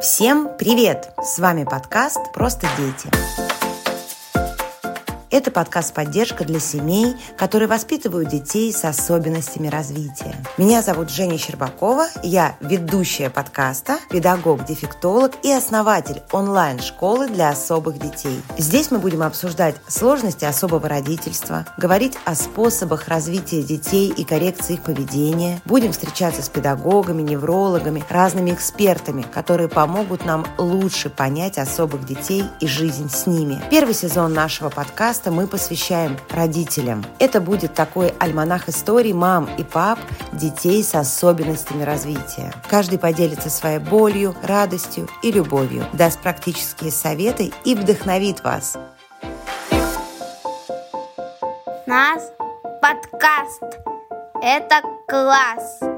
Всем привет! С вами подкаст «Просто дети». Это подкаст-поддержка для семей, которые воспитывают детей с особенностями развития. Меня зовут Женя Щербакова, я ведущая подкаста, педагог-дефектолог и основатель онлайн-школы для особых детей. Здесь мы будем обсуждать сложности особого родительства, говорить о способах развития детей и коррекции их поведения, будем встречаться с педагогами, неврологами, разными экспертами, которые помогут нам лучше понять особых детей и жизнь с ними. Первый сезон нашего подкаста подкаста мы посвящаем родителям. Это будет такой альманах историй мам и пап детей с особенностями развития. Каждый поделится своей болью, радостью и любовью, даст практические советы и вдохновит вас. Нас подкаст. Это класс.